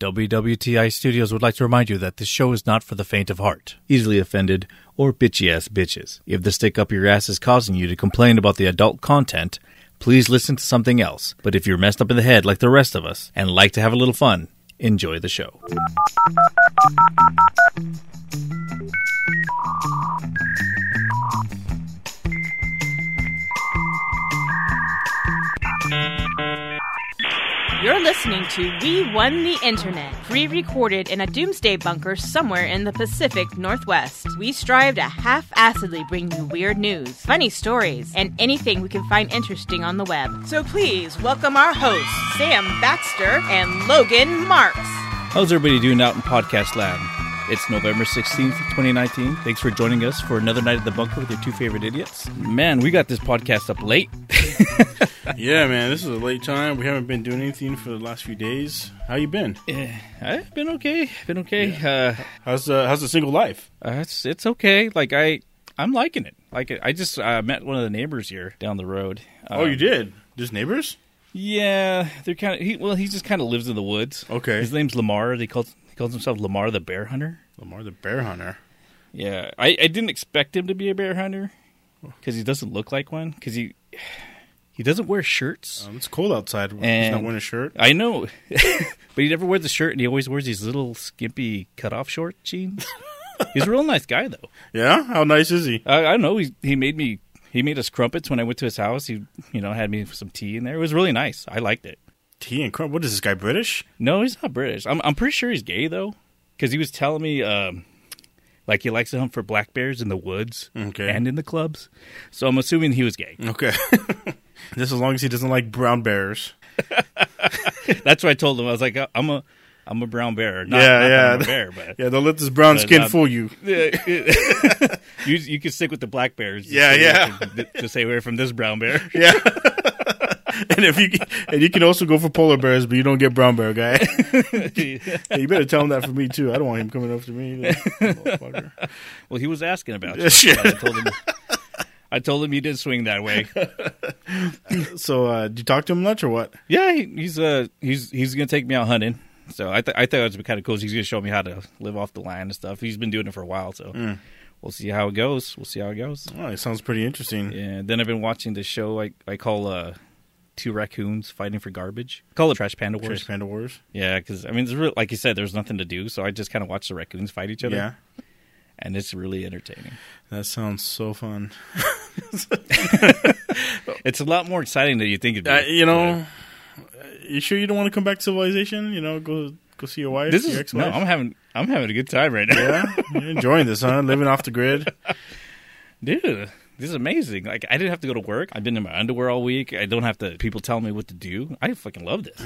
WWTI Studios would like to remind you that this show is not for the faint of heart, easily offended, or bitchy ass bitches. If the stick up your ass is causing you to complain about the adult content, please listen to something else. But if you're messed up in the head like the rest of us and like to have a little fun, enjoy the show. You're listening to We Won the Internet, pre recorded in a doomsday bunker somewhere in the Pacific Northwest. We strive to half assedly bring you weird news, funny stories, and anything we can find interesting on the web. So please welcome our hosts, Sam Baxter and Logan Marks. How's everybody doing out in podcast land? It's November 16th, 2019. Thanks for joining us for another night at the bunker with your two favorite idiots. Man, we got this podcast up late. Yeah, man, this is a late time. We haven't been doing anything for the last few days. How you been? Eh, I've been okay. Been okay. Uh, How's uh, how's the single life? uh, it's it's okay. Like I I'm liking it. Like I just uh, met one of the neighbors here down the road. oh, Um, you did. Just neighbors? Yeah, they're kind of. He, well, he just kind of lives in the woods. Okay. His name's Lamar. He calls he calls himself Lamar the Bear Hunter. Lamar the bear hunter. Yeah, I, I didn't expect him to be a bear hunter because he doesn't look like one. Because he he doesn't wear shirts. Um, it's cold outside. He's not wearing a shirt. I know, but he never wears a shirt, and he always wears these little skimpy cutoff short jeans. He's a real nice guy, though. Yeah? How nice is he? I, I don't know. He he made me he made us crumpets when I went to his house. He you know had me some tea in there. It was really nice. I liked it. Tea and crumb. What is this guy British? No, he's not British. I'm I'm pretty sure he's gay though, because he was telling me um, like he likes to hunt for black bears in the woods Okay. and in the clubs. So I'm assuming he was gay. Okay. Just as long as he doesn't like brown bears. That's what I told him. I was like, I'm a I'm a brown bear. Not, Yeah, not yeah. A bear, but Yeah, don't let this brown skin not- fool you. you you can stick with the black bears. Yeah, yeah. from- to stay away from this brown bear. Yeah. And if you and you can also go for polar bears, but you don't get brown bear guy. Hey, you better tell him that for me too. I don't want him coming after me. either. Well, he was asking about you. I told him. I told him he did swing that way. So, uh, did you talk to him much or what? Yeah, he, he's uh he's he's gonna take me out hunting. So I th- I thought it was kind of cool. He's gonna show me how to live off the land and stuff. He's been doing it for a while, so Mm. we'll see how it goes. We'll see how it goes. Oh, it sounds pretty interesting. Yeah. Then I've been watching this show I I call uh two raccoons fighting for garbage. Call it Trash Panda Wars. Trash Panda Wars. Yeah, because I mean, it's real, like you said, there's nothing to do, so I just kind of watch the raccoons fight each other. Yeah, and it's really entertaining. that sounds so fun. It's a lot more exciting than you think it'd be. Uh, you know, you sure you don't want to come back to civilization? You know, go go see your wife. this your is no? I'm having I'm having a good time right now. yeah, you're enjoying this, huh? Living off the grid. dude this is amazing like i didn't have to go to work i've been in my underwear all week i don't have to people tell me what to do i fucking love this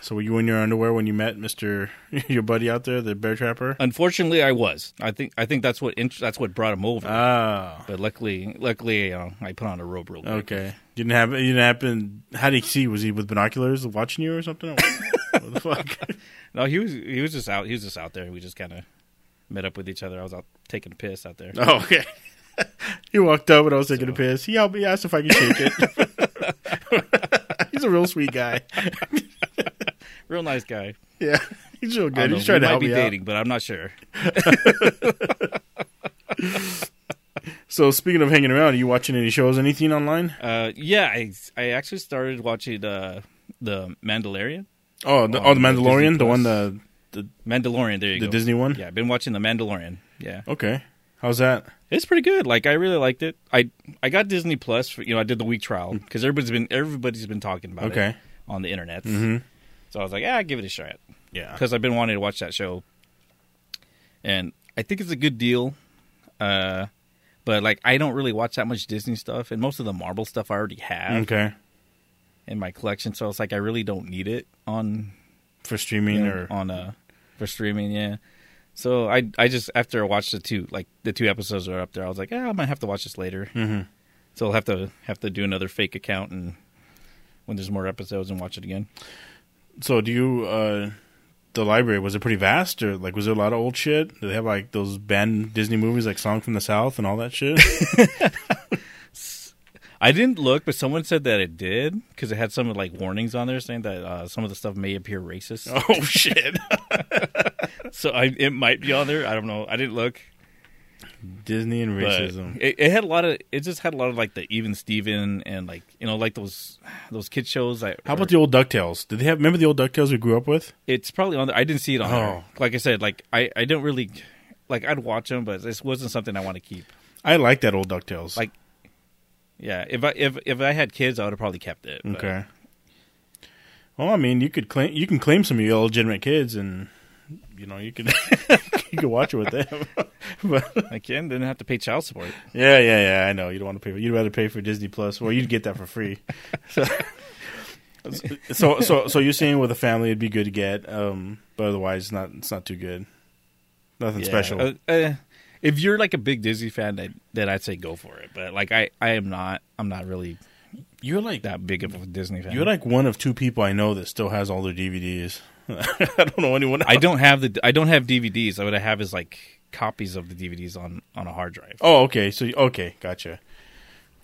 So, were you in your underwear when you met Mister your buddy out there, the bear trapper? unfortunately i was i think i think that's what int- that's what brought him over Ah, but luckily luckily you know, i put on a robe real quick. okay. Didn't happen. You didn't happen. How did he see? Was he with binoculars watching you or something? what the fuck? no he was he was just out he was just out there we just kind of met up with each other i was out taking a piss out there Oh, okay. he walked up and I was taking a piss. He helped me, ask if I could shake it. He's a real sweet guy. real nice guy Yeah, he's real good. know, He's trying to might help be me dating but i'm not sure. So, speaking of hanging around, are you watching any shows, anything online? uh yeah i i actually started watching uh the mandalorian Oh, the, oh, the the Mandalorian, Disney the one, Plus. the mandalorian there you the go the Disney one. yeah i've been watching the mandalorian yeah Okay, how's that? It's pretty good. Like I really liked it. I I got Disney Plus. For, you know, I did the week trial because everybody's been everybody's been talking about Okay. it on the internet. Mm-hmm. So I was like, yeah, give it a shot Yeah. because I've been wanting to watch that show, and I think it's a good deal. Uh, but like I don't really watch that much Disney stuff, and most of the Marvel stuff I already have Okay. in my collection. So it's like I really don't need it on For streaming you know, or on uh for streaming. Yeah. So I I just after I watched the two like the two episodes are up there, I was like, yeah, I might have to watch this later. hmm So I'll have to have to do another fake account and when there's more episodes and watch it again. So, do you? uh The library was it pretty vast, or like was there a lot of old shit? Did they have like those banned Disney movies, like Song from the South and all that shit? I didn't look, but someone said that it did because it had some like warnings on there saying that uh, some of the stuff may appear racist. Oh shit! So I, it might be on there. I don't know. I didn't look. Disney and racism. it, it had a lot of. It just had a lot of like the even Steven and like you know like those those kid shows. That How about the old Ducktales? Did they have? Remember the old Ducktales we grew up with? It's probably on there. I didn't see it on Oh. there. Like I said, like I I don't really like. I'd watch them, but this wasn't something I want to keep. I like that old Ducktales. Like, Yeah, if I if if I had kids, I would have probably kept it. but- okay. Well, I mean, you could claim you can claim some of your illegitimate kids, and you know you could you could watch it with them. but I can didn't have to pay child support. yeah, yeah, yeah. I know you don't want to pay. for You'd rather pay for Disney Plus, or you'd get that for free. so, so, so, so you're saying with a family, it'd be good to get, um, but otherwise, it's not. It's not too good. Nothing Yeah, special. uh, uh, if you're like a big Disney fan, then, then I'd say go for it. But like I, I am not. I'm not really you're like that big of a Disney fan. You're like one of two people I know that still has all their DVDs. I don't know anyone. Else. I don't have the. I don't have DVDs. What I have is like copies of the DVDs on on a hard drive. Oh, okay. So okay, gotcha.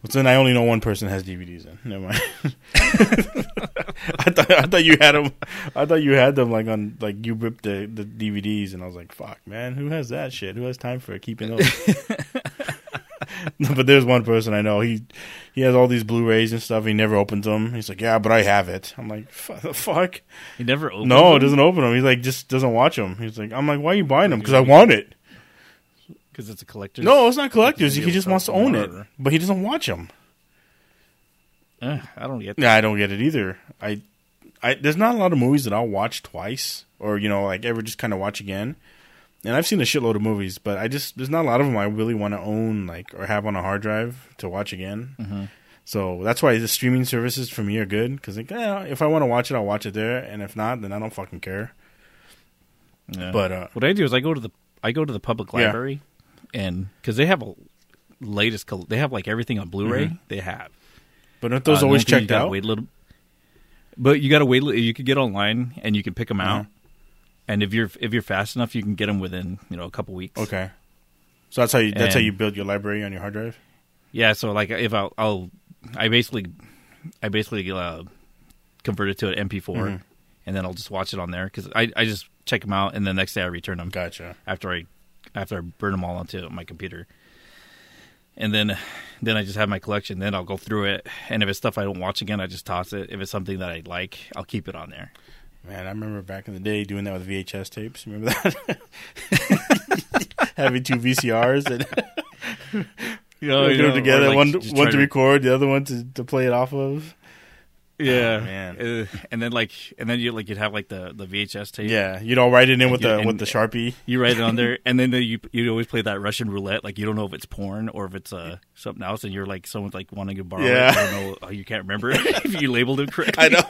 Well, then I only know one person has DVDs. Then never mind. I thought I thought you had them. I thought you had them like on like you ripped the the DVDs, and I was like, "Fuck, man, who has that shit? Who has time for keeping those?" No, but there's one person I know. He he has all these Blu-rays and stuff. He never opens them. He's like, "Yeah, but I have it." I'm like, "Fuck, the fuck." He never opened. No, them? doesn't open them. He's like, just doesn't watch them. He's like, I'm like, why are you buying them? Because I want it. Because it's a collector's. No, it's not collectors. He just wants to own it, tomorrow. but he doesn't watch them. Uh, I don't get. That. Yeah, I don't get it either. I, I there's not a lot of movies that I'll watch twice or you know like ever just kind of watch again. And I've seen a shitload of movies, but I just there's not a lot of them I really want to own like or have on a hard drive to watch again. Mhm. So that's why the streaming services for me are good because like eh, if I want to watch it, I'll watch it there, and if not, then I don't fucking care. Yeah. But uh, what I do is I go to the I go to the public Yeah. And because they have a latest, col- they have like everything on Blu-ray. Mhm. They have. but aren't those Uh, always only thing you checked out? Wait a little. But you got to wait. You could get online and you can pick them out. Uh-huh. And if you're if you're fast enough, you can get them within you know a couple weeks. Okay. So that's how you that's how you build your library on your hard drive. Yeah. So like if I'll, I'll I basically I basically uh, convert it to an MP4, Mhm. and then I'll just watch it on there because I I just check them out and the next day I return them. Gotcha. after I after I burn them all onto my computer. And then then I just have my collection. Then I'll go through it, and if it's stuff I don't watch again, I just toss it. If it's something that I like, I'll keep it on there. Man, I remember back in the day doing that with VHS tapes. Remember that? Having two VCRs and You know, put them together, one one try to record, the other one to, to play it off of. Yeah, Oh, man. Uh, and then like, and then you like you'd have like the the VHS tape. Yeah, you'd all write it in with the with the sharpie. You write it on there, and then you you always play that Russian roulette. Like you don't know if it's porn or if it's uh, something else, and you're like someone's like wanting to borrow Yeah. it. I don't know. oh, You can't remember if you labeled it correctly. I know.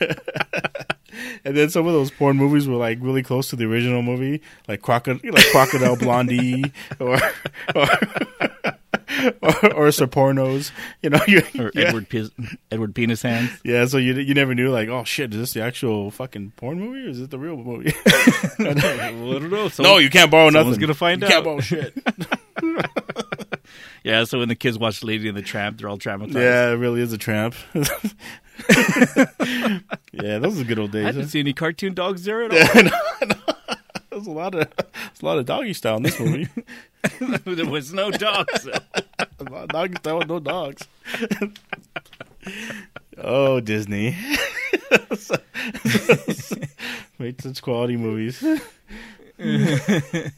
and then some of those porn movies were like really close to the original movie, like crocodile, like Crocodile Blondie, or or, or, or Sopornos. You know, you, Or yeah. Edward Pis- Edward Penis Hands. Yeah, so you you never knew like, oh shit, is this the actual fucking porn movie or is it the real movie? I don't know. no, you can't borrow someone's nothing. gonna find you out. Can't borrow shit. Yeah, so when the kids watch Lady and the Tramp, they're all traumatized. yeah, it really is a tramp. yeah, those are good old days. I didn't huh? see any cartoon dogs there at all. There's a lot of a lot of doggy style in this movie. there was no dogs. a lot of doggy style with no dogs. oh, Disney. Make such quality movies. and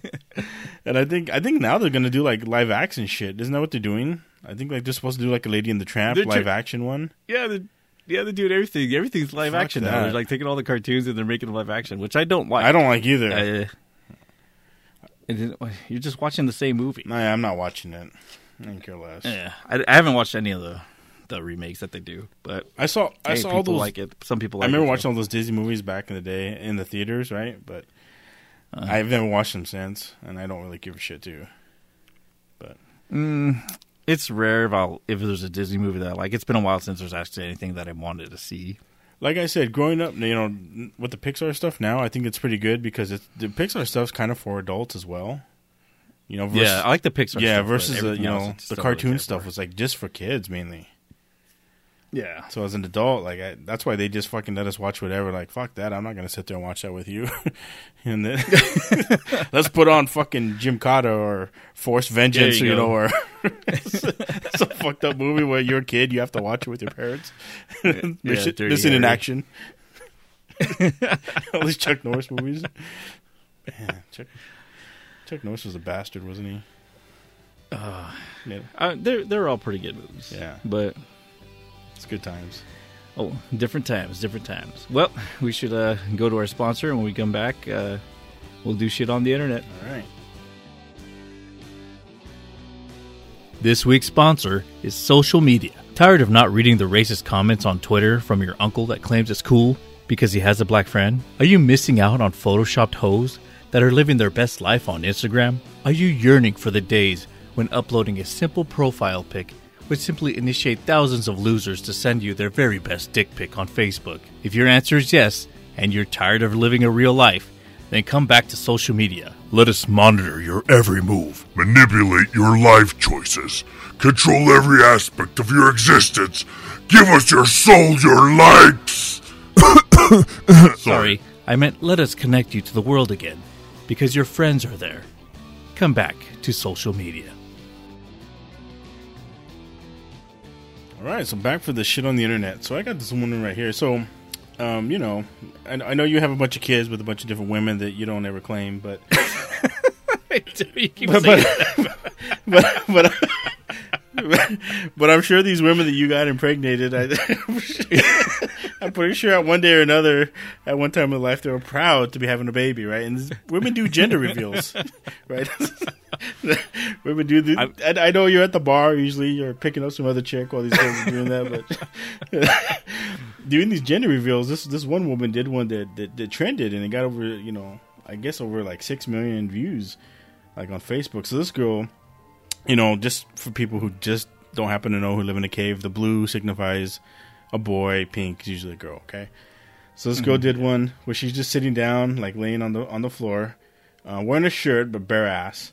I think I think now they're gonna do like live action shit. Isn't that what they're doing? I think like they're supposed to do like a Lady in the Tramp They're live action one. yeah, the, yeah, they're doing everything. Everything's live Fuck action that. now. They're like taking all the cartoons and they're making them live action, which I don't like. I don't like either. Uh, and then- you're just watching the same movie. Nah, I'm not watching it. I don't care less. Yeah, I, I haven't watched any of the the remakes that they do, but I saw I hey, saw people all those. like it. Some people. I remember it, watching so. all those Disney movies back in the day in the theaters, right? But Uh, I've never watched them since, and I don't really give a shit too. Mm, it's rare if I'll if there's a Disney movie that I like. It's been a while since there's actually anything that I wanted to see. Like I said, growing up, you know, with the Pixar stuff now, I think it's pretty good because it's the Pixar stuff's kind of for adults as well. You know, versus, yeah, I like the Pixar. yeah, stuff, versus uh, the you know the really cartoon stuff was like just for kids mainly. Yeah, So as an adult, like I, that's why they just fucking let us watch whatever. Like fuck that, I'm not gonna sit there and watch that with you. and then let's put on fucking Jim Cotta or Forced Vengeance, you, you know, or it's a fucked up movie where you're a kid, you have to watch it with your parents. Mission, Dirty Missing in action. All these Chuck Norris movies. Man, Chuck, Chuck Norris was a bastard, wasn't he? yeah, uh, they're they're all pretty good movies. Yeah. but it's good times. oh, different times, different times. Well, we should uh, go to our sponsor, and when we come back, uh, we'll do shit on the internet. All right. This week's sponsor is social media. Tired of not reading the racist comments on Twitter from your uncle that claims it's cool because he has a black friend? Are you missing out on photoshopped hoes that are living their best life on Instagram? Are you yearning for the days when uploading a simple profile pic would simply initiate thousands of losers to send you their very best dick pic on Facebook? If your answer is yes, and you're tired of living a real life, then come back to social media. Let us monitor your every move, manipulate your life choices, control every aspect of your existence. Give us your soul, your likes. Sorry, I meant let us connect you to the world again, because your friends are there. Come back to social media. All right, so back for the shit on the internet. So I got this woman right here. So, um, you know, I, I know you have a bunch of kids with a bunch of different women that you don't ever claim, but you keep but but, but but but I'm sure these women that you got impregnated, I, I'm pretty sure at one day or another, at one time in life, they were proud to be having a baby, right? And women do gender reveals, right? women do. The, I, I know you're at the bar usually, you're picking up some other chick while these guys are doing that, but doing these gender reveals, this this one woman did one that, that that trended and it got over, you know, I guess over like six million views, like on Facebook. So this girl you know, just for people who just don't happen to know who live in a cave, the blue signifies a boy, pink is usually a girl. Okay, so this girl did one where she's just sitting down, like laying on the on the floor, uh, wearing a shirt but bare ass,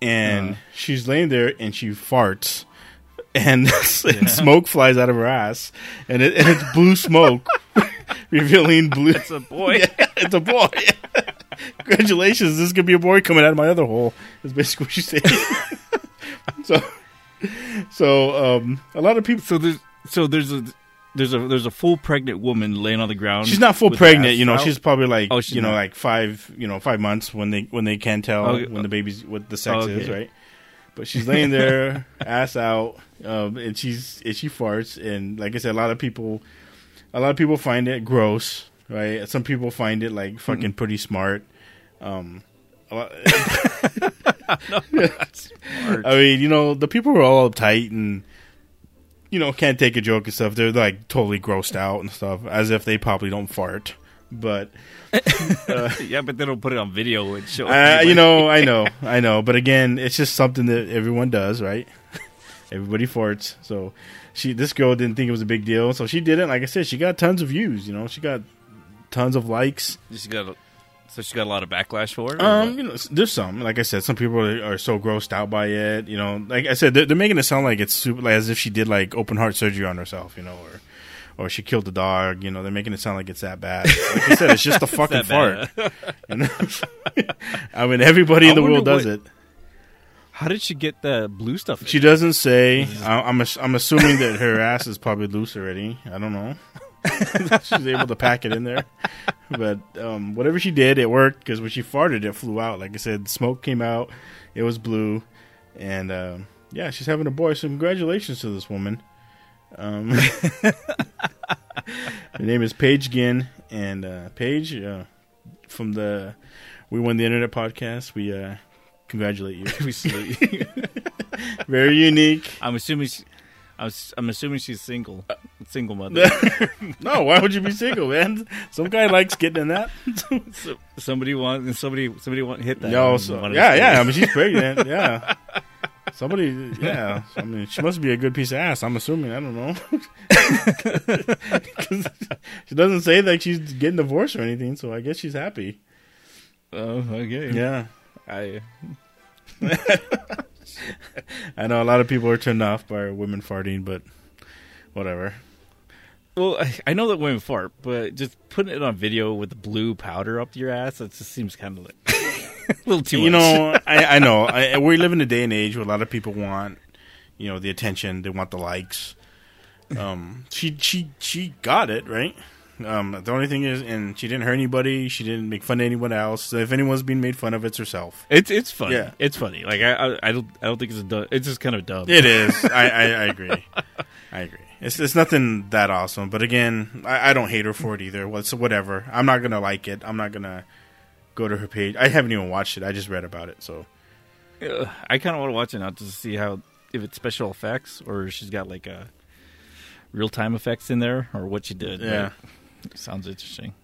and she's laying there and she farts, and, and smoke flies out of her ass, and, it, and it's blue smoke, revealing blue. It's a boy. Yeah, it's a boy. Congratulations, this could be a boy coming out of my other hole. Is basically what she's saying. so, so um, a lot of people. So there's so there's a there's a there's a full pregnant woman laying on the ground. She's not full pregnant, you know. out. She's probably like, Oh, she's you know, not. like five, you know, five months when they when they can tell Okay. when the baby's what the sex is, right? But she's laying there, ass out, um, and she's and she farts, and like I said, a lot of people, a lot of people find it gross, right? Some people find it like fucking pretty smart. Um, I mean, you know, the people who are all uptight and you know can't take a joke and stuff. They're like totally grossed out and stuff, as if they probably don't fart. But yeah, but they don't put it on video and show. uh, you know, I know, I know. But again, it's just something that everyone does, right? Everybody farts. So she, this girl didn't think it was a big deal, so she did it. Like I said, she got tons of views. You know, she got tons of likes. she got so she's got a lot of backlash for it. Um, you know, there's some. Like I said, some people are, are so grossed out by it. You know, like I said, they're, they're making it sound like it's super, like as if she did like open heart surgery on herself. You know, or or she killed the dog. You know, they're making it sound like it's that bad. Like I said, it's just a fucking fart. You know? I mean, everybody in I the world does what- it. How did she get the blue stuff? in? She doesn't say. I, I'm I'm assuming that her ass is probably loose already. I don't know. She's able to pack it in there, but um, whatever she did, it worked because when she farted, it flew out. Like I said, smoke came out. It was blue, and um, yeah, she's having a boy. So congratulations to this woman. Um, her name is Paige Ginn, and uh, Paige uh, from the We Won the Internet podcast. We uh, congratulate you. We salute you. Very unique. I'm assuming. She, I'm, s- I'm assuming she's single, uh, single mother. no, why would you be single, man? Some guy likes getting in that. so, somebody want somebody somebody want hit that. One- so, yeah, yeah. I mean, she's pregnant. Yeah, somebody. Yeah, I mean, she must be a good piece of ass. I'm assuming. I don't know. she doesn't say that she's getting divorced or anything, so I guess she's happy. Oh, okay. Yeah. I I know a lot of people are turned off by women farting, but whatever. Well, I, I know that women fart, but just putting it on video with the blue powder up your ass, that just seems kind of like a little too you much. know, I, I know. I, we live in a day and age where a lot of people want, you know, the attention. They want the likes. Um, she she she got it right. Um, the only thing is, and she didn't hurt anybody. She didn't make fun of anyone else. So if anyone's being made fun of, it's herself. It's it's funny. Yeah. It's funny. Like I, I I don't I don't think it's a dumb, it's just kind of dumb. It is. I, I, I agree. I agree. It's it's nothing that awesome, but again, I, I don't hate her for it either. What's whatever. I'm not gonna like it. I'm not gonna go to her page. I haven't even watched it. I just read about it. So Ugh, I kind of want to watch it now to see how if it's special effects or she's got like a real time effects in there or what she did. Yeah. But sounds interesting.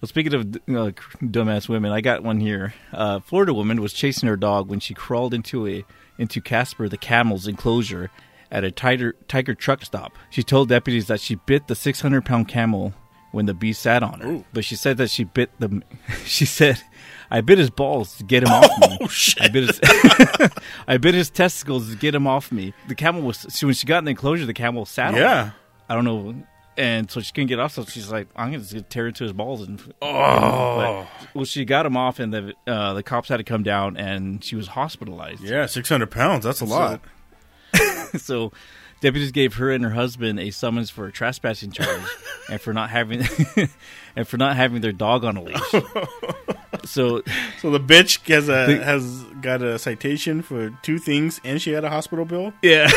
Well, speaking of uh, dumbass women, I got one here. Uh, Florida woman was chasing her dog when she crawled into a into Casper the camel's enclosure at a tiger tiger truck stop. She told deputies that she bit the 600 pound camel when the beast sat on her, Ooh. but she said that she bit the. She said, "I bit his balls to get him off me. Oh, shit. I bit his, I bit his testicles to get him off me." The camel was. So when she got in the enclosure, the camel sat on her. yeah. I don't know. And so she couldn't get off, so she's like, "I'm gonna just tear into his balls." And Oh. but, well, she got him off, and the uh, the cops had to come down, and she was hospitalized. Yeah, six hundred pounds. That's a lot. so deputies gave her and her husband a summons for a trespassing charge, and for not having and for not having their dog on a leash. so So the bitch has a The- has got a citation for two things, and she had a hospital bill. yeah.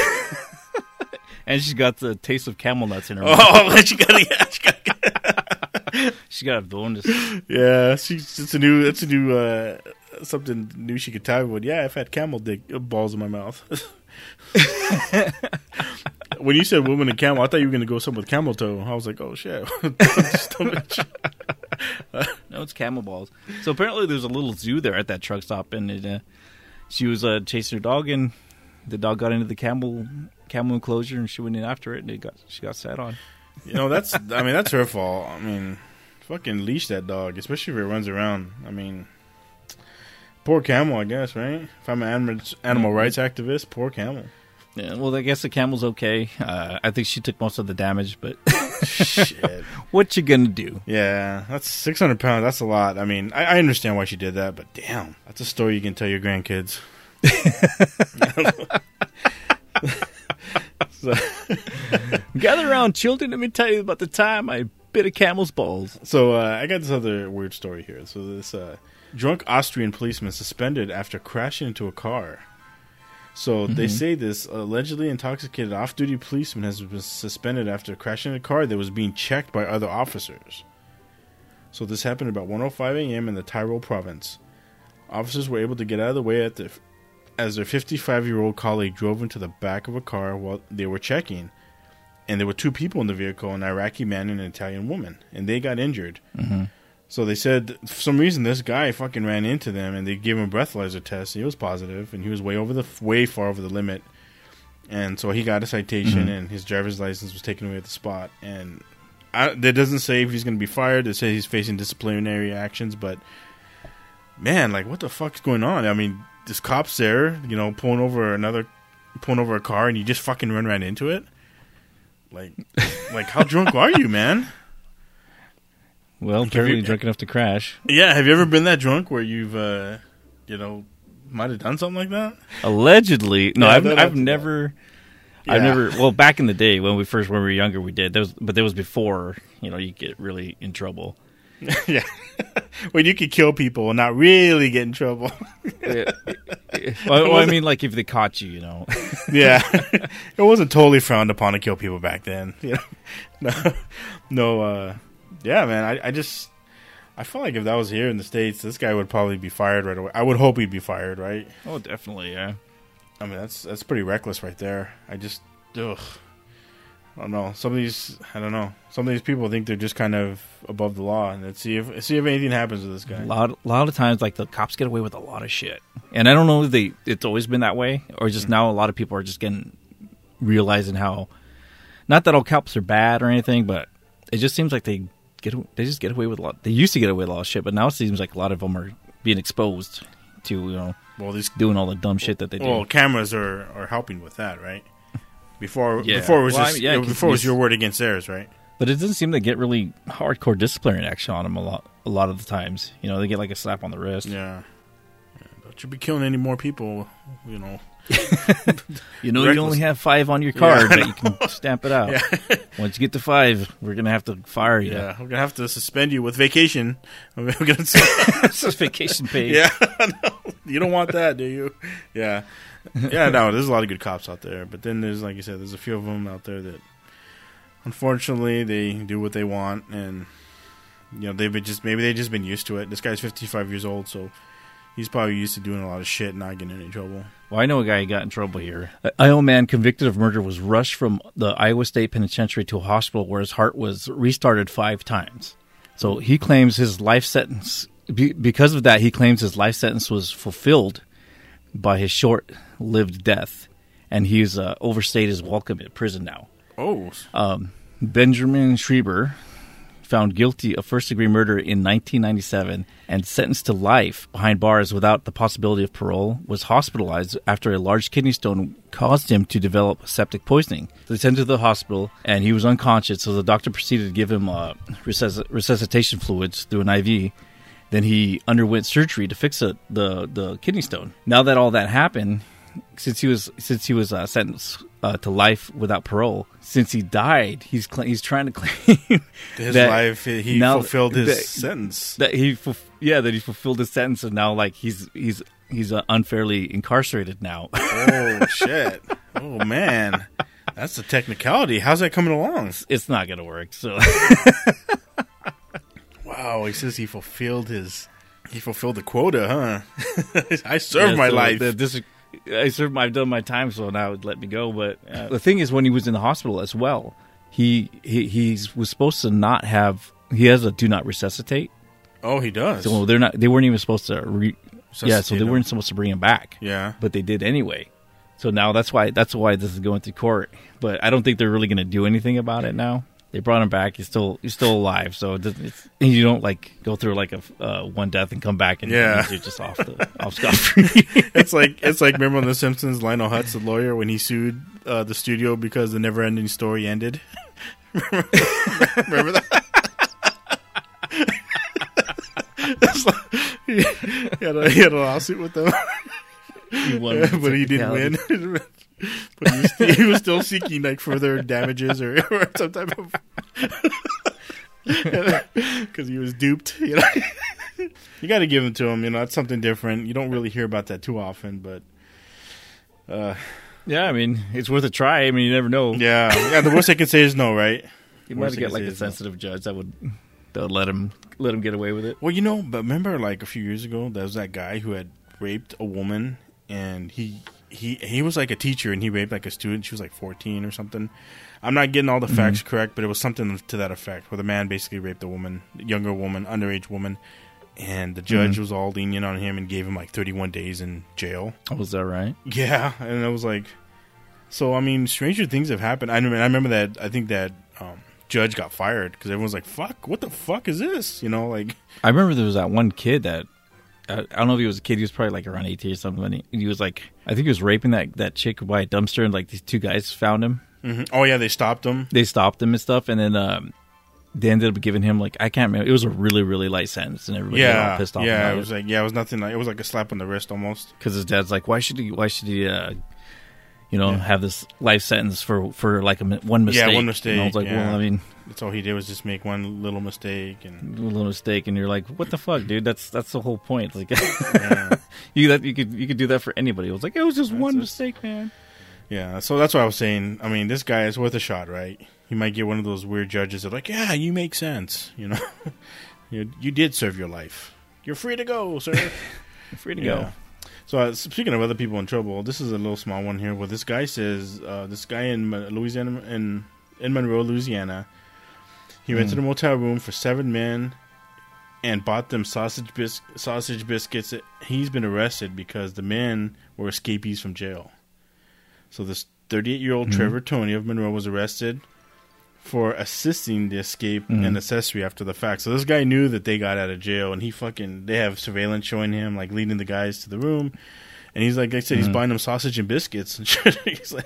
And she's got the taste of camel nuts in her mouth. Oh, she got yeah, she got She got a bonus. yeah. She's it's a new it's a new uh, something new she could tell everyone. Yeah, I've had camel dick uh, balls in my mouth. when you said woman and camel, I thought you were gonna go something with camel toe. I was like, oh shit. No, it's camel balls. So apparently, there's a little zoo there at that truck stop, and it, uh, she was uh, chasing her dog, and the dog got into the camel camel enclosure, and she went in after it, and it got she got sat on. you know, that's I mean that's her fault. I mean, fucking leash that dog, especially if it runs around. I mean, poor camel, I guess, right? If I'm an animal, animal rights activist, poor camel. Yeah, well, I guess the camel's okay. Uh, I think she took most of the damage, but Shit. what you gonna do? Yeah, that's 600 pounds. That's a lot. I mean, I, I understand why she did that, but damn, that's a story you can tell your grandkids. so, Gather around, children. Let me tell you about the time I bit a camel's balls. so uh, I got this other weird story here. So this uh, drunk Austrian policeman suspended after crashing into a car. So they say this allegedly intoxicated off-duty policeman has been suspended after crashing a car that was being checked by other officers. So this happened about 1:05 a.m. in the Tyrol province. Officers were able to get out of the way at the, as their 55-year-old colleague drove into the back of a car while they were checking, and there were two people in the vehicle: an Iraqi man and an Italian woman, and they got injured. Mm-hmm. So they said for some reason this guy fucking ran into them, and they gave him a breathalyzer test. He was positive, and he was way over the way far over the limit, and so he got a citation, mm-hmm. and his driver's license was taken away at the spot. And I, that doesn't say if he's going to be fired. It says he's facing disciplinary actions, but man, like what the fuck's going on? I mean, this cop's there, you know, pulling over another, pulling over a car, and you just fucking run right into it. Like, like how drunk are you, man? Well, you- apparently drunk enough to crash. Yeah, have you ever been that drunk where you've, uh, you know, might have done something like that? Allegedly, no, Yeah, I've I've never. I've never. Well, back in the day when we first when we were younger, we did. That was, but that was before you know you get really in trouble. yeah, when you could kill people and not really get in trouble. well, well, I mean, like if they caught you, you know. yeah, it wasn't totally frowned upon to kill people back then. You know, no, no, uh, yeah, man. I, I just, I feel like if that was here in the states, this guy would probably be fired right away. I would hope he'd be fired, right? oh, definitely, yeah. I mean, that's that's pretty reckless right there. I just, ugh. I don't know. Some of these, I don't know. Some of these people think they're just kind of above the law, and let's see if see if anything happens to this guy. A lot, a lot of times, like the cops get away with a lot of shit, and I don't know if they it's always been that way, or just mm. now a lot of people are just getting realizing how, not that all cops are bad or anything, but it just seems like they get they just get away with a lot. They used to get away with a lot of shit, but now it seems like a lot of them are being exposed to you know Well, these doing all the dumb shit that they do. well cameras are are helping with that, right? Before Yeah. before it was Well, I just mean, yeah, before it was your word against theirs, right? But it doesn't seem to get really hardcore disciplinary action on them a lot. A lot of the times, you know, they get like a slap on the wrist. Yeah. Yeah, Don't you be killing any more people, you know. You know, Reckless. you only have five on your card, I but you can stamp it out. Yeah. Once you get to five, we're gonna have to fire you. Yeah, we're gonna have to suspend you with vacation. We're gonna it's just vacation pay. Yeah, no, you don't want that, do you? Yeah, yeah. No, there's a lot of good cops out there, but then there's, like you said, there's a few of them out there that, unfortunately, they do what they want, and you know they've been just maybe they've just been used to it. This guy's 55 years old, so he's probably used to doing a lot of shit, and not getting in any trouble. Well, I know a guy who got in trouble here. A Iowa man convicted of murder was rushed from the Iowa State Penitentiary to a hospital where his heart was restarted five times. So he claims his life sentence, because of that, he claims his life sentence was fulfilled by his short lived death. And he's uh, overstayed his welcome at prison now. Oh, Benjamin Schreiber, found guilty of first degree murder in 1997 and sentenced to life behind bars without the possibility of parole, was hospitalized after a large kidney stone caused him to develop septic poisoning. They sent him to the hospital and he was unconscious, so the doctor proceeded to give him uh, resusc- resuscitation fluids through an IV. Then he underwent surgery to fix the, the the kidney stone. Now that all that happened, since he was since he was uh, sentenced uh, to life without parole, since he died, he's cl- he's trying to claim his life, he fulfilled his that- sentence. that he fulf- yeah that he fulfilled his sentence and now like he's he's he's uh, unfairly incarcerated now. oh shit! Oh man, that's a technicality. How's that coming along? it's not gonna work. So Wow, he says he fulfilled his he fulfilled the quota, huh? I served Yeah, my so life. the- this- I served. my- I've done my time, so now let me go. But uh, the thing is, when he was in the hospital as well, he he he's, was supposed to not have. He has a do not resuscitate. oh, he does. So they're not. They weren't even supposed to. Re, yeah, so they weren't supposed to bring him back. yeah. but they did anyway. So now that's why that's why this is going to court. But I don't think they're really going to do anything about it now. They brought him back. He's still he's still alive. So it's, you don't like go through like a uh, one death and come back and Yeah. you're just off the off scot free. It's like it's like remember on The Simpsons, Lionel Hutz, the lawyer, when he sued uh, the studio because the never-ending story ended. remember that? Like- he, had a, he had a lawsuit with them, He won but he didn't win. But he was, still, he was still seeking like further damages or, or some type of because he was duped. You know, you got to give it to him. You know, it's something different. You don't really hear about that too often, but uh, Yeah, I mean it's worth a try. I mean you never know. yeah, yeah. The worst I can say is no, right? you might get like a is no. sensitive judge that would that would let him let him get away with it. Well, you know, but remember, like a few years ago, there was that guy who had raped a woman, and he he he was like a teacher, and he raped like a student. She was like fourteen or something. I'm not getting all the facts correct, but it was something to that effect, where the man basically raped a woman, younger woman, underage woman, and the judge was all lenient on him and gave him like 31 days in jail. Oh, was that right? Yeah, and I was like, so I mean, stranger things have happened. I mean, I remember that. I think that um, judge got fired because everyone's like, "Fuck, what the fuck is this?" You know, like. I remember there was that one kid that I, don't know if he was a kid. He was probably like around eighteen or something. And he, he was like, I think he was raping that that chick by a dumpster, and like these two guys found him. Mhm. Oh yeah, they stopped him. They stopped him and stuff, and then um, they ended up giving him like I can't remember. It was a really really light sentence, and everybody got Yeah, pissed off. yeah. It was like yeah, it was nothing. Like it was like a slap on the wrist almost. because his dad's like, why should he? Why should he? Uh, you know, Yeah. have this life sentence for for like a one mistake. Yeah, one And mistake, I was like, yeah. well, I mean, That's all he did was just make one little mistake, and a little mistake, and you're like, what the fuck, dude? That's that's the whole point. Like, yeah, you that you could you could do that for anybody. It was like it was just one it. mistake, man. yeah. So that's what I was saying. I mean, this guy is worth a shot, right? You might get one of those weird judges that are like, yeah, you make sense. You know, you you did serve your life. You're free to go, sir. You're free to go. So uh, speaking of other people in trouble, this is a little small one here. Where this guy says, uh, this guy in Louisiana, in in Monroe, Louisiana, he rented a motel room for seven men and bought them sausage bis- sausage biscuits. He's been arrested because the men were escapees from jail. So this 38 year old Trevor Tony of Monroe was arrested for assisting the escape Mhm. and accessory after the fact. So this guy knew that they got out of jail, and he fucking they have surveillance showing him like leading the guys to the room, and he's like I said, he's Mhm. buying them sausage and biscuits and shit. he's like.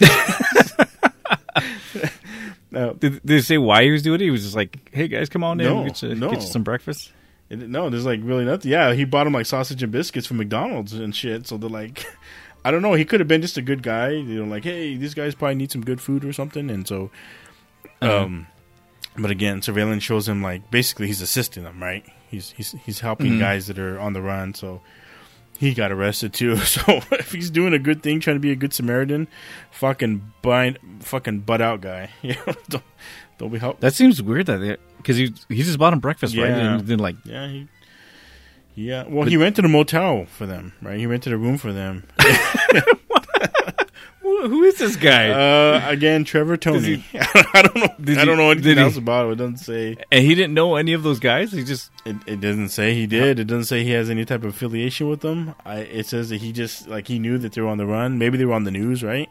No, Did, did they say why he was doing it? He was just like, "Hey guys, come on in, No, we'll get you, no. get you some breakfast." It- no, there's like really nothing. Yeah, he bought him like sausage and biscuits from McDonald's and shit. So they're like, I don't know. He could have been just a good guy. You know, like, hey, these guys probably need some good food or something. And so, Uh-huh. um, but again, surveillance shows him like basically he's assisting them, right? He's he's he's helping Mhm. guys that are on the run. So he got arrested too. So if he's doing a good thing, trying to be a good Samaritan, fucking bind, fucking butt out guy. You know, don't, don't be help. That seems weird that because he he just bought him breakfast, right? And then like, Yeah, he. Yeah, well, he rented a motel for them, right? He rented a room for them. who who is this guy? Uh, again, Trevor Tony. he- I don't know. I don't know anything he- else about it. It doesn't say. and he didn't know any of those guys. He just It, it doesn't say he did. It doesn't say he has any type of affiliation with them. I, it says that he just like he knew that they were on the run. Maybe they were on the news, right?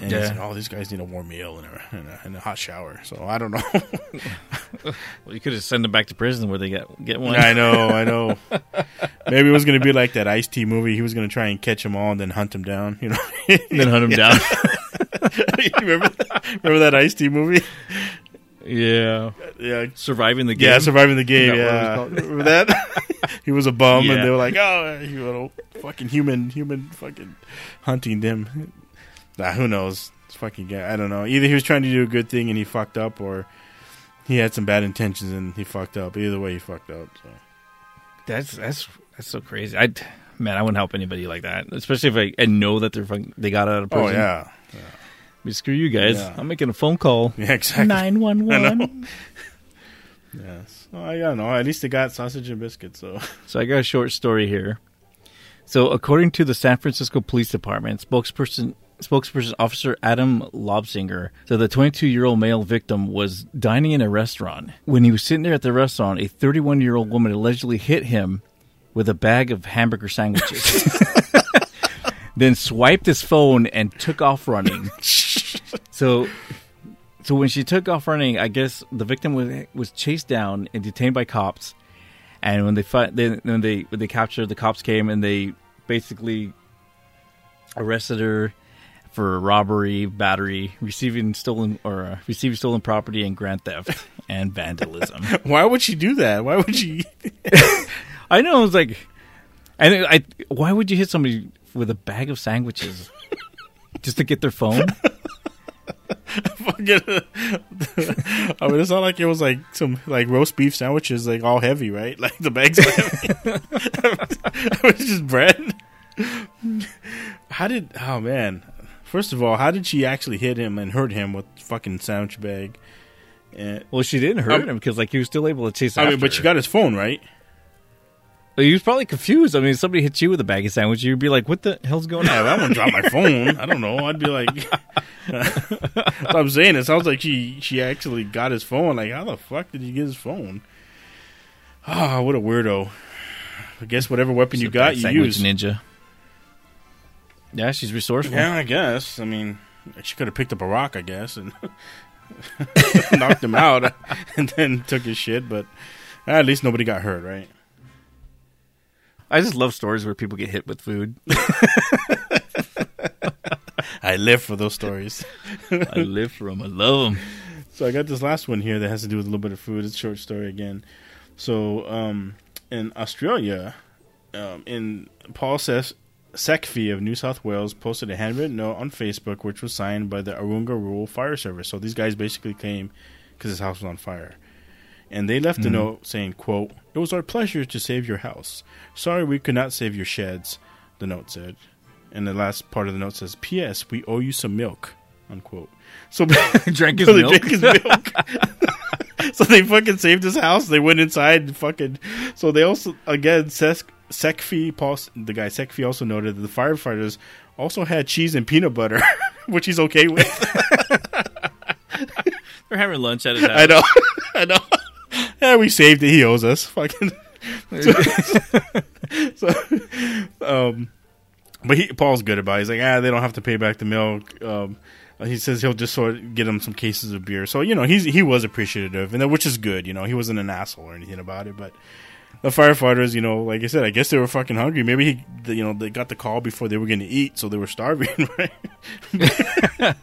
And Yeah. like, "Oh, these guys need a warm meal and a, and a, and a hot shower." So I don't know. well, you could have sent them back to prison where they get get one. I know, I know. Maybe it was going to be like that Ice T movie. He was going to try and catch them all and then hunt them down. You know, then hunt them down. remember, remember that Ice T movie? yeah, Yeah, surviving the game. yeah, surviving the game. Is that what it was Yeah, remember that? he was a bum, Yeah. and they were like, "Oh, you little fucking human, human, fucking hunting them." Nah, who knows? It's fucking guy. I don't know. Either he was trying to do a good thing and he fucked up, or he had some bad intentions and he fucked up. Either way, he fucked up. So. That's that's that's so crazy. I man, I wouldn't help anybody like that, especially if I, I know that they're fucking, they got out of oh, prison. Oh yeah, I mean, screw you guys. Yeah. I'm making a phone call. yeah, exactly. Nine one one. Yes. Well, I don't know. At least they got sausage and biscuits. So So I got a short story here. So according to the San Francisco Police Department, spokesperson spokesperson officer Adam Lobsinger said the 22 year old male victim was dining in a restaurant. When he was sitting there at the restaurant, a 31 year old woman allegedly hit him with a bag of hamburger sandwiches. then swiped his phone and took off running. so so when she took off running, I guess the victim was was chased down and detained by cops. And when they fi- then when they when they captured, the cops came and they basically arrested her for robbery, battery, receiving stolen or uh, receiving stolen property, and grand theft and vandalism. why would she do that? Why would she? I know. I was like, and I why would you hit somebody with a bag of sandwiches just to get their phone? fucking I mean, it's not like it was like some like roast beef sandwiches, like all heavy, right? Like the bags. were heavy. it was just bread. How did? Oh man! First of all, how did she actually hit him and hurt him with fucking sandwich bag? And, Well, she didn't hurt Um, him because like he was still able to chase. I after mean, but she got his phone, right? He was probably confused. I mean, if somebody hit you with a bag of sandwich, you'd be like, "What the hell's going Yeah, on?" I wouldn't drop my phone. I don't know. I'd be like, I'm saying. It sounds like she she actually got his phone. Like, how the fuck did he get his phone? Ah, what a weirdo. I guess whatever weapon you got, you use. ninja. Yeah, she's resourceful. Yeah, I guess. I mean, she could have picked up a rock, I guess, and knocked him out, and then took his shit. But at least nobody got hurt, right? I just love stories where people get hit with food. I live for those stories. I live for them. I love them. So I got this last one here that has to do with a little bit of food. It's a short story again. So um, in Australia, um, in Paul Ses- Sekfi of New South Wales posted a handwritten note on Facebook, which was signed by the Arunga Rural Fire Service. So these guys basically came because his house was on fire, and they left a mm-hmm. note saying, "quote It was our pleasure to save your house. Sorry we could not save your sheds." The note said, and the last part of the note says, "P.S. We owe you some milk." Unquote. So Drank his so they milk. drank his milk. so they fucking saved his house. They went inside and fucking. So they also again Ses- Sekfi, Paul, the guy Sekfi also noted that the firefighters also had cheese and peanut butter, which he's okay with. We're having lunch at his house. I know, I know. Yeah, we saved it. He owes us. Fucking. so, um, but he Paul's good about. it. He's like, ah, they don't have to pay back the milk. Um, He says he'll just sort of get him some cases of beer. So you know he's he was appreciative, and which is good. You know he wasn't an asshole or anything about it. But the firefighters, you know, like I said, I guess they were fucking hungry. Maybe he, you know, they got the call before they were going to eat, so they were starving, right?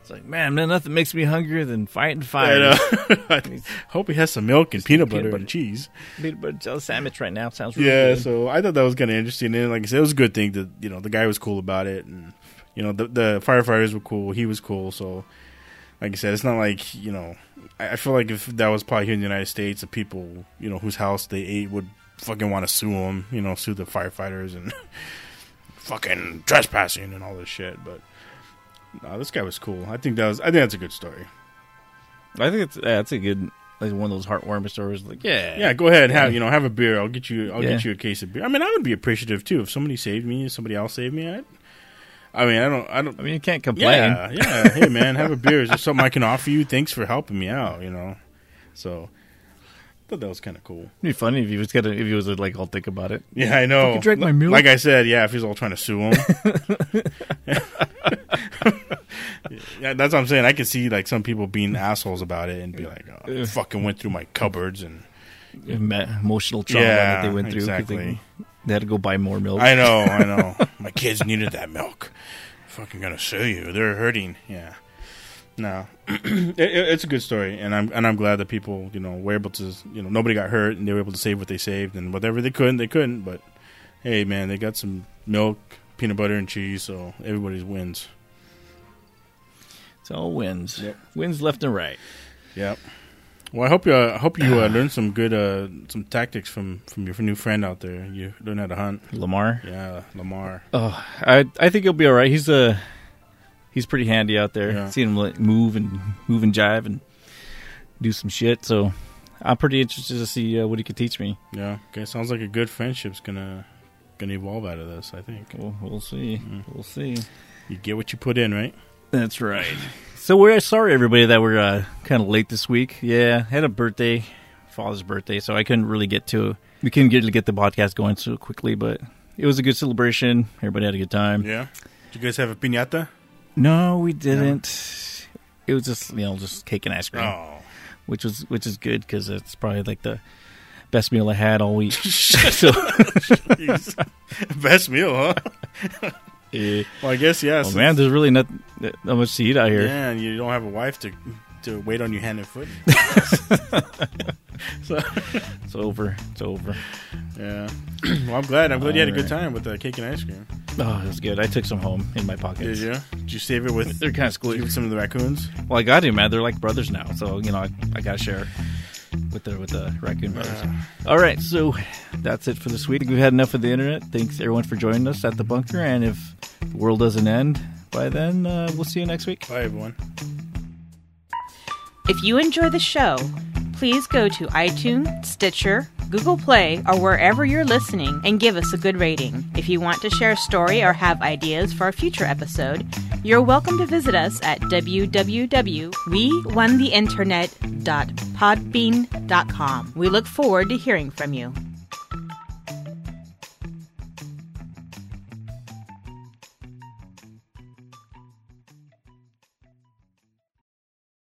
It's like, man, man, nothing makes me hungrier than fighting I fire. uh, hope he has some milk and peanut butter, peanut butter. and cheese. Peanut butter jelly sandwich right now sounds really Yeah, good. so I thought that was kind of interesting, and like I said, it was a good thing that you know the guy was cool about it, and you know the the firefighters were cool. He was cool, so like I said, it's not like you know. I, feel like if that was probably here in the United States, the people you know whose house they ate would fucking want to sue them, you know, sue the firefighters and fucking trespassing and all this shit. But no, this guy was cool. I think that was. I think that's a good story. I think it's yeah, it's a good like one of those heartwarming stories. Like, yeah, Yeah, go ahead, have you know, have a beer. I'll get you. I'll Yeah. get you a case of beer. I mean, I would be appreciative too if somebody saved me, if somebody else saved me. I, I mean, I don't. I don't. I mean, you can't complain. Yeah, yeah. Hey, man, have a beer. Is there something I can offer you? Thanks for helping me out. You know, so I thought that was kind of cool. It'd be funny if he was gonna if he was like, I'll think about it. Yeah, I know. Drank my milk. Like I said, yeah. If he's all trying to sue him. yeah, that's what I'm saying. I could see like some people being assholes about it and be like, oh, I "Fucking went through my cupboards and." Emotional trauma Yeah, that they went through. exactly. They, they had to go buy more milk. I know, I know. My kids needed that milk. Fucking gonna sue you. They're hurting. Yeah. No, it, it- it's a good story, and I'm and I'm glad that people, you know, were able to, you know, nobody got hurt, and they were able to save what they saved, and whatever they couldn't, they couldn't. But hey, man, they got some milk, peanut butter, and cheese, so everybody wins. It's all wins. Yep. Wins left and right. Yep. Well, I hope you, uh, I hope you uh, learned some good, uh, some tactics from from your new friend out there. You learn how to hunt. Lamar. Yeah, Lamar. Oh, I I think he'll be all right. He's a he's pretty handy out there. Yeah. Seen him like move and move and jive and do some shit. So I'm pretty interested to see uh, what he could teach me. Yeah. Okay. Sounds like a good friendship's gonna gonna evolve out of this. I think. We'll, we'll see. Mm. We'll see. You get what you put in, right? That's right. So we're sorry everybody that we're uh, kind of late this week. Yeah, had a birthday, father's birthday, so I couldn't really get to. We couldn't get to get the podcast going so quickly, but it was a good celebration. Everybody had a good time. Yeah. Did you guys have a piñata? No, we didn't. It was just you know just cake and ice cream, Oh. which was which is good because it's probably like the best meal I had all week. so, Best meal, huh? Well, I guess yes. oh man, there's really not not much to eat out here. Yeah, and you don't have a wife to to wait on you hand and foot. so It's over. It's over. yeah. Well, I'm glad. I'm glad you had a good time with the cake and ice cream. Oh, it was good. I took some home in my pocket. Did you? Did you save it with? They're kind of squishy. some of the raccoons. Well, I got to, man. They're like brothers now, so you know I, I got to share with the with the raccoon brothers. All right, so that's it for this week. We've had enough of the internet. Thanks everyone for joining us at the bunker. And if the world doesn't end by then, uh, we'll see you next week. Bye, everyone. If you enjoy the show, please go to iTunes, Stitcher, Google Play, or wherever you're listening and give us a good rating. If you want to share a story or have ideas for a future episode, you're welcome to visit us at www.wewontheinternet.podbean.com. We look forward to hearing from you.